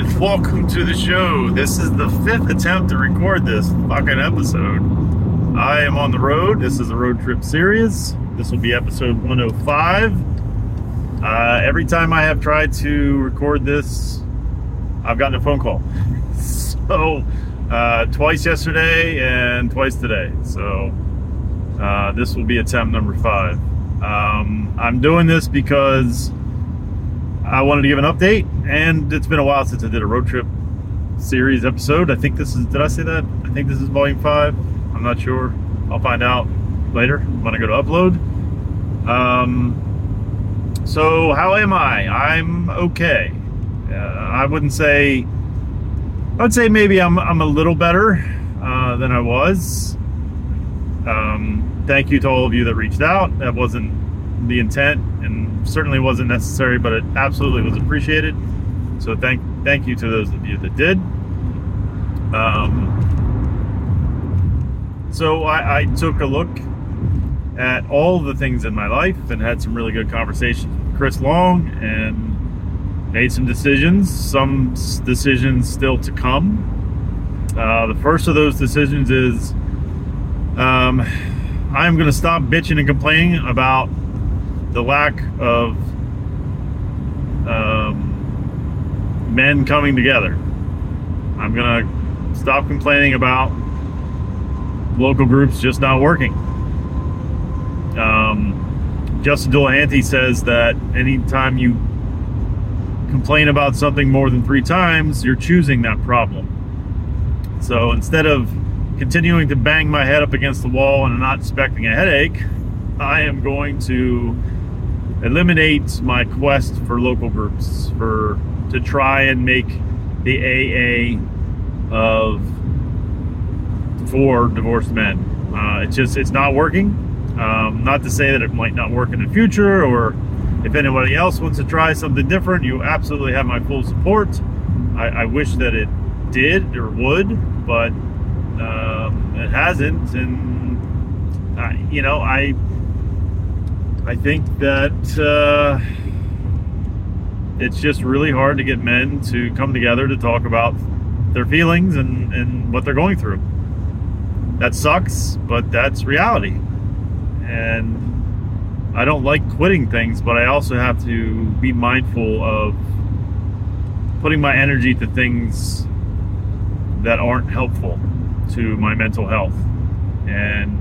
and welcome to the show. This is the fifth attempt to record this fucking episode. I am on the road. This is a road trip series. This will be episode 105. Uh, every time I have tried to record this, I've gotten a phone call. So, uh, twice yesterday and twice today. So, uh, this will be attempt number five. Um, I'm doing this because I wanted to give an update, and it's been a while since I did a road trip series episode. I think this is, did I say that? I think this is volume five. I'm not sure. I'll find out later when I go to upload. Um, so, how am I? I'm okay. Uh, I wouldn't say, I'd say maybe I'm, I'm a little better uh, than I was. Um, thank you to all of you that reached out. That wasn't the intent and certainly wasn't necessary, but it absolutely was appreciated. So thank thank you to those of you that did. Um, so I, I took a look at all the things in my life and had some really good conversations with Chris Long and made some decisions. Some decisions still to come. Uh, the first of those decisions is um, I'm going to stop bitching and complaining about the lack of um, men coming together. I'm going to stop complaining about local groups just not working. Um, Justin Delahanty says that anytime you complain about something more than three times, you're choosing that problem. So instead of continuing to bang my head up against the wall and not expecting a headache, I am going to eliminate my quest for local groups for to try and make the AA of for divorced men. Uh, it's just it's not working. Um, not to say that it might not work in the future, or if anybody else wants to try something different, you absolutely have my full support. I, I wish that it did or would, but um, it hasn't, and uh, you know I I think that uh, it's just really hard to get men to come together to talk about their feelings and, and what they're going through. That sucks, but that's reality. And I don't like quitting things, but I also have to be mindful of putting my energy to things that aren't helpful to my mental health. And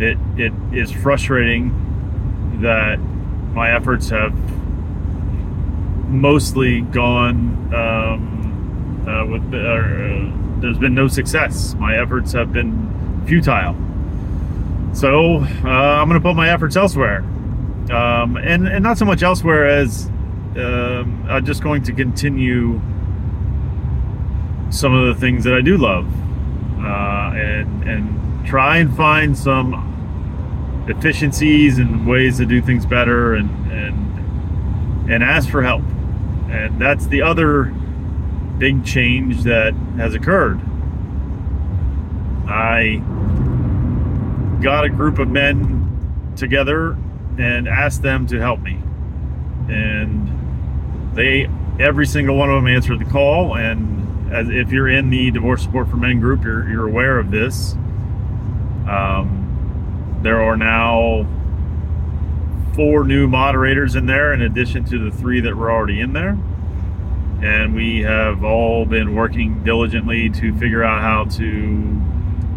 it it is frustrating that my efforts have mostly gone um, uh, with uh, there's been no success. My efforts have been futile. So uh, I'm going to put my efforts elsewhere, um, and and not so much elsewhere as um, I'm just going to continue some of the things that I do love, uh, and and try and find some efficiencies and ways to do things better and and and ask for help. And that's the other big change that has occurred. I got a group of men together and asked them to help me. And they every single one of them answered the call. And as if you're in the divorce support for men group you're, you're aware of this. Um, there are now four new moderators in there in addition to the three that were already in there. And we have all been working diligently to figure out how to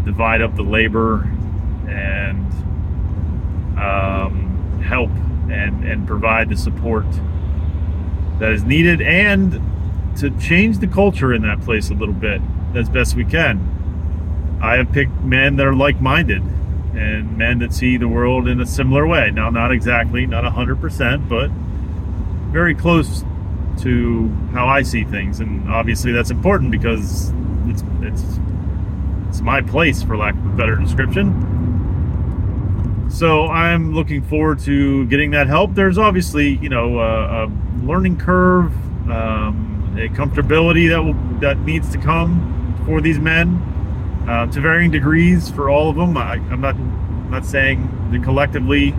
divide up the labor and um, help and, and provide the support that is needed and to change the culture in that place a little bit as best we can. I have picked men that are like minded and men that see the world in a similar way. Now, not exactly, not 100%, but very close to how I see things. And obviously, that's important because it's, it's, it's my place, for lack of a better description. So I'm looking forward to getting that help. There's obviously, you know, a, a learning curve, um, a comfortability that will, that needs to come for these men uh, to varying degrees for all of them. I, am not I'm not saying that collectively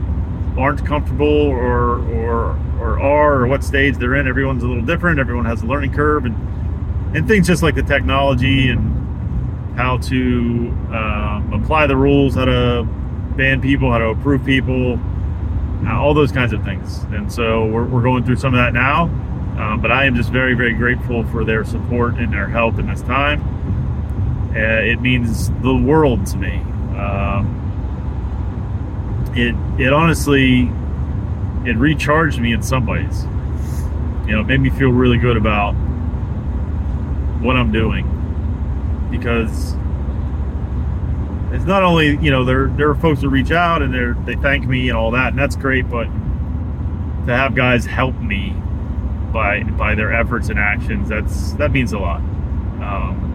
aren't comfortable or or or are or what stage they're in. Everyone's a little different. Everyone has a learning curve and and things just like the technology and how to um, apply the rules, how to ban people, how to approve people, uh, all those kinds of things. And so we're, we're going through some of that now. Um, but I am just very, very grateful for their support and their help in this time. Uh, it means the world to me. Um, it it honestly it recharged me in some ways. You know, it made me feel really good about what I'm doing because it's not only you know there there are folks that reach out and they they thank me and all that and that's great, but to have guys help me by by their efforts and actions that's that means a lot. Um,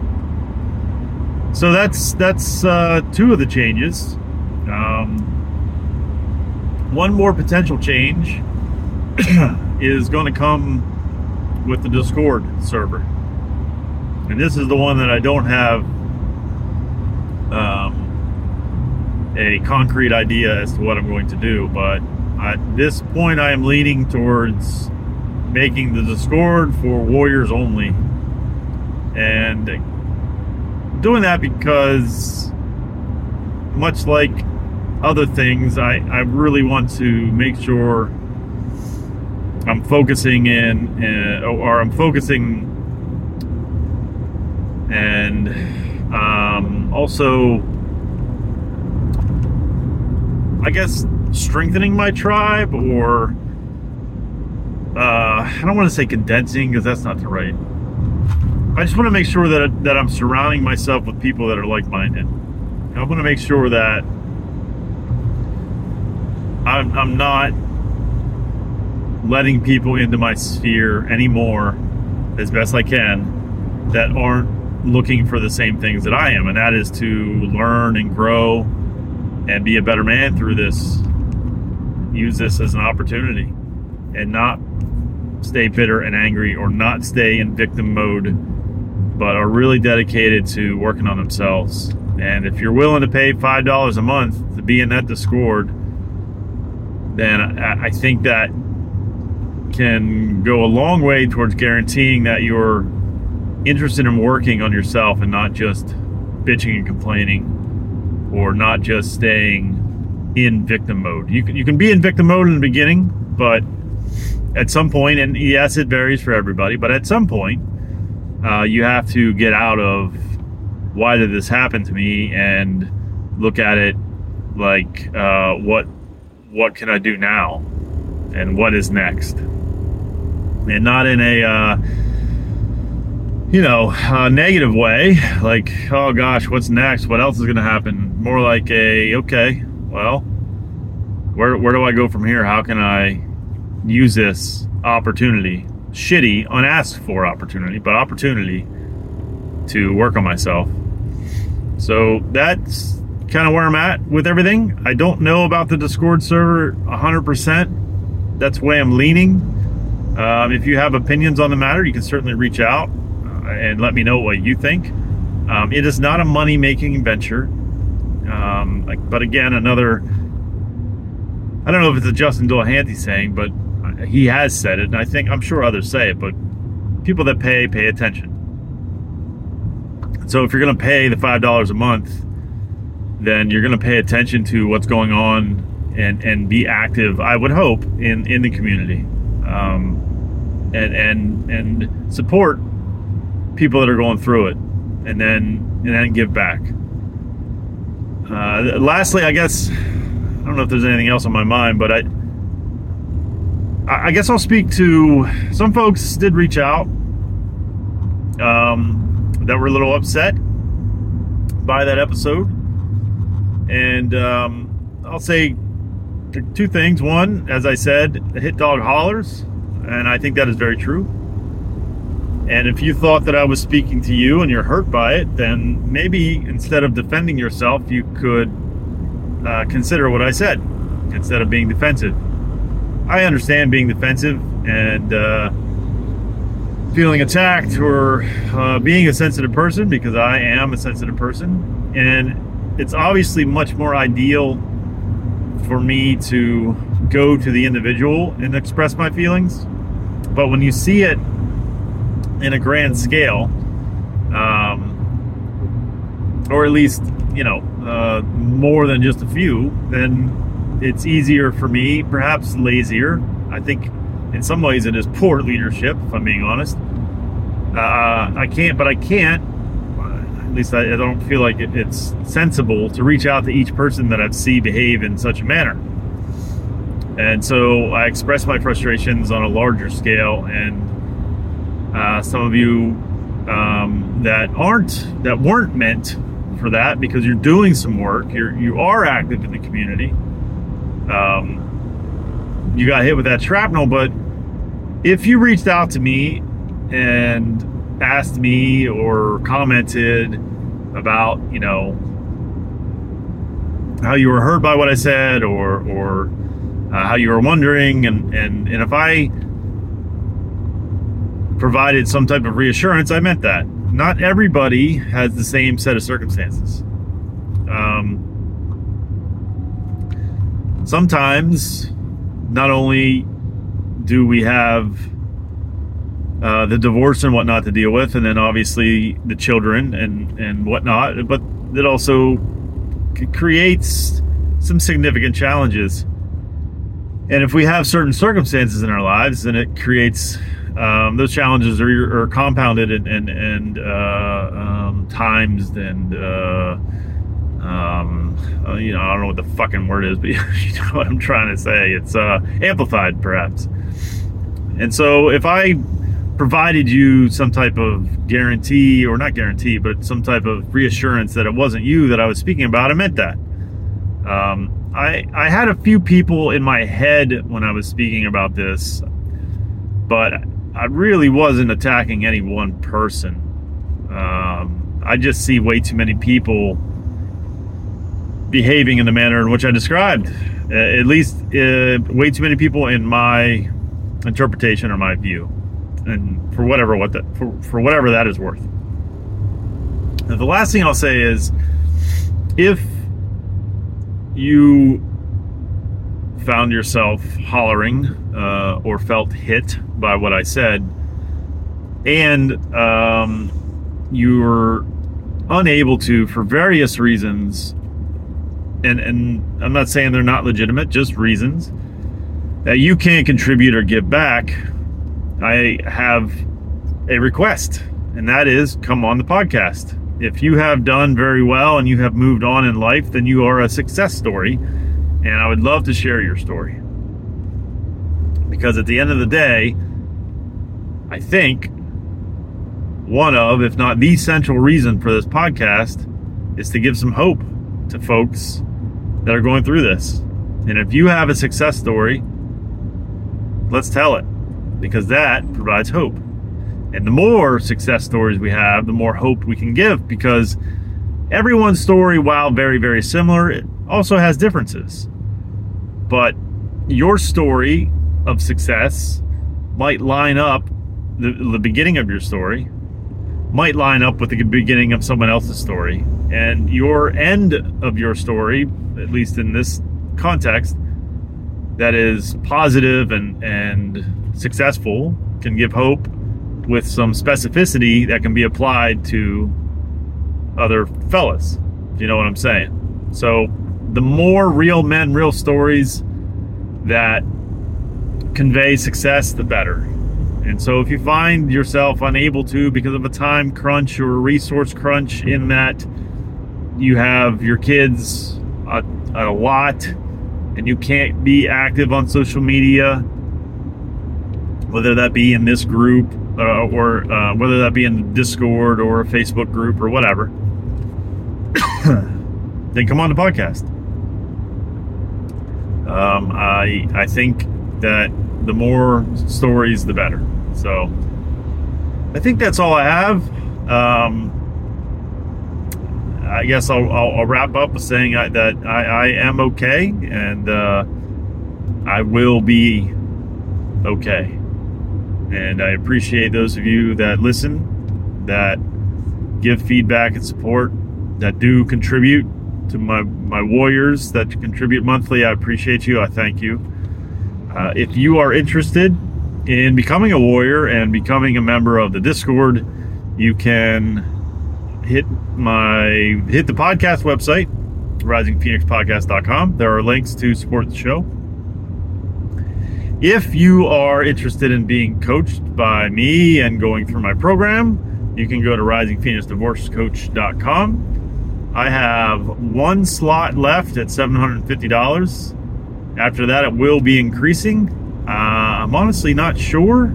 so that's that's uh, two of the changes. Um, one more potential change is going to come with the Discord server. And this is the one that I don't have um, a concrete idea as to what I'm going to do. But at this point, I am leaning towards making the Discord for Warriors only. And doing that because, much like other things, I, I really want to make sure I'm focusing in, uh, or I'm focusing and um, also, I guess, strengthening my tribe, or uh, I don't want to say condensing because that's not the right. I just want to make sure that that I'm surrounding myself with people that are like-minded. I want to make sure that I'm, I'm not letting people into my sphere anymore as best I can that aren't looking for the same things that I am, and that is to learn and grow and be a better man through this. Use this as an opportunity and not stay bitter and angry or not stay in victim mode, but are really dedicated to working on themselves. And if you're willing to pay $5 a month to be in that Discord, then I think that can go a long way towards guaranteeing that you're interested in working on yourself and not just bitching and complaining or not just staying in victim mode. You can, you can be in victim mode in the beginning, but at some point, and yes, it varies for everybody, but at some point, uh, you have to get out of why did this happen to me and look at it like uh, what what can I do now? And what is next? And not in a, uh, you know, uh, negative way, like, oh gosh, what's next? What else is going to happen? More like a, okay, well, where, where do I go from here? How can I use this opportunity? Shitty, unasked for opportunity, but opportunity to work on myself. So that's kind of where I'm at with everything. I don't know about the Discord server 100%. That's way I'm leaning. Um, if you have opinions on the matter, you can certainly reach out uh, and let me know what you think. Um, it is not a money making venture. Um, like, but again, another, I don't know if it's a Justin Delahanty saying, but he has said it, and I think, I'm sure others say it, but people that pay, pay attention. So if you're going to pay the $5 a month, then you're going to pay attention to what's going on and and be active. I would hope in in the community, um, and and and support people that are going through it, and then and then give back. Uh, lastly, I guess I don't know if there's anything else on my mind, but I I guess I'll speak to some folks did reach out um, that were a little upset by that episode and um, I'll say two things. One, as I said, the hit dog hollers, and I think that is very true. And if you thought that I was speaking to you and you're hurt by it, then maybe instead of defending yourself, you could uh, consider what I said instead of being defensive. I understand being defensive and uh, feeling attacked or uh, being a sensitive person because I am a sensitive person. And it's obviously much more ideal for me to go to the individual and express my feelings. But when you see it in a grand scale, um, or at least you know uh, more than just a few, then it's easier for me, perhaps lazier. I think in some ways it is poor leadership, if I'm being honest. Uh, I can't, but I can't. At least I, I don't feel like it, it's sensible to reach out to each person that I see behave in such a manner. And so I express my frustrations on a larger scale, and uh, some of you um, that aren't that weren't meant for that because you're doing some work. You're you are active in the community. Um, you got hit with that shrapnel, but if you reached out to me and asked me or commented about, you know, how you were hurt by what I said or or uh, how you were wondering and and and if I provided some type of reassurance, I meant that not everybody has the same set of circumstances. Um, sometimes, not only do we have uh, the divorce and whatnot to deal with, and then obviously the children and and whatnot, but it also creates some significant challenges. And if we have certain circumstances in our lives, then it creates um, those challenges are, are compounded and and, and uh, um, times and uh, um, uh, you know I don't know what the fucking word is, but you know what I'm trying to say. It's uh, amplified, perhaps. And so if I provided you some type of guarantee, or not guarantee, but some type of reassurance that it wasn't you that I was speaking about, I meant that. Um, I I had a few people in my head when I was speaking about this, but I really wasn't attacking any one person. Um, I just see way too many people behaving in the manner in which I described. Uh, at least, uh, way too many people in my interpretation or my view, and for whatever what that for, for whatever that is worth. Now, the last thing I'll say is, if you found yourself hollering uh, or felt hit by what I said, and um, you were unable to, for various reasons, and, and I'm not saying they're not legitimate, just reasons, that you can't contribute or give back, I have a request, and that is come on the podcast. If you have done very well and you have moved on in life, then you are a success story and I would love to share your story. Because at the end of the day, I think one of, if not the central reason for this podcast, is to give some hope to folks that are going through this. And if you have a success story, let's tell it because that provides hope. And the more success stories we have, the more hope we can give because everyone's story, while very, very similar, it also has differences. But your story of success might line up, the, the beginning of your story might line up with the beginning of someone else's story. And your end of your story, at least in this context, that is positive and, and successful, can give hope with some specificity that can be applied to other fellas. If you know what I'm saying. So the more real men, real stories that convey success, the better. And so if you find yourself unable to because of a time crunch or a resource crunch in that you have your kids a, a lot and you can't be active on social media, whether that be in this group uh, or uh, whether that be in Discord or a Facebook group or whatever, then come on the podcast. Um, I I think that the more stories, the better. So I think that's all I have. Um, I guess I'll, I'll, I'll, wrap up with saying I, that I, I, am okay and uh, I will be okay. And I appreciate those of you that listen, that give feedback and support, that do contribute to my my warriors that contribute monthly. I appreciate you. I thank you. Uh, if you are interested in becoming a warrior and becoming a member of the Discord, you can hit my hit the podcast website, risingphoenixpodcast.com. There are links to support the show. If you are interested in being coached by me and going through my program, you can go to risingphoenixdivorcecoach.com. I have one slot left at $750. After that, it will be increasing. Uh, I'm honestly not sure.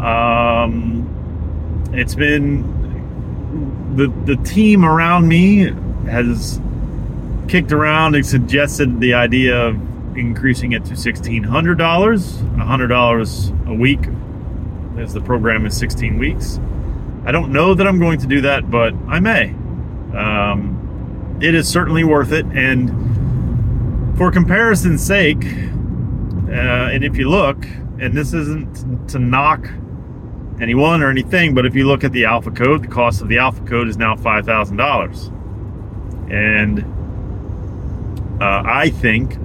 Um, it's been the the team around me has kicked around and suggested the idea of increasing it to $1,600, $100 a week, as the program is 16 weeks. I don't know that I'm going to do that, but I may. Um, it is certainly worth it. And for comparison's sake, uh, and if you look, and this isn't to knock anyone or anything, but if you look at the Alpha Code, the cost of the Alpha Code is now $5,000. And uh, I think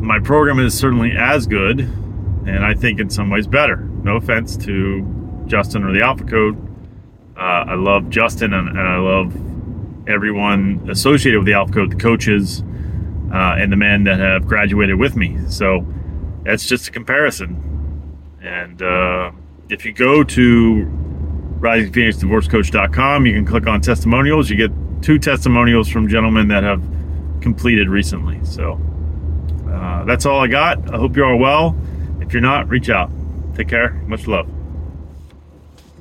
my program is certainly as good, and I think in some ways better. No offense to Justin or the Alpha Code. Uh, I love Justin and, and, I love everyone associated with the Alpha Code, the coaches, uh, and the men that have graduated with me. So that's just a comparison. And uh, if you go to risingphoenixdivorcecoach.com, you can click on testimonials. You get two testimonials from gentlemen that have completed recently. So uh, that's all I got. I hope you're all well. If you're not, reach out. Take care. Much love.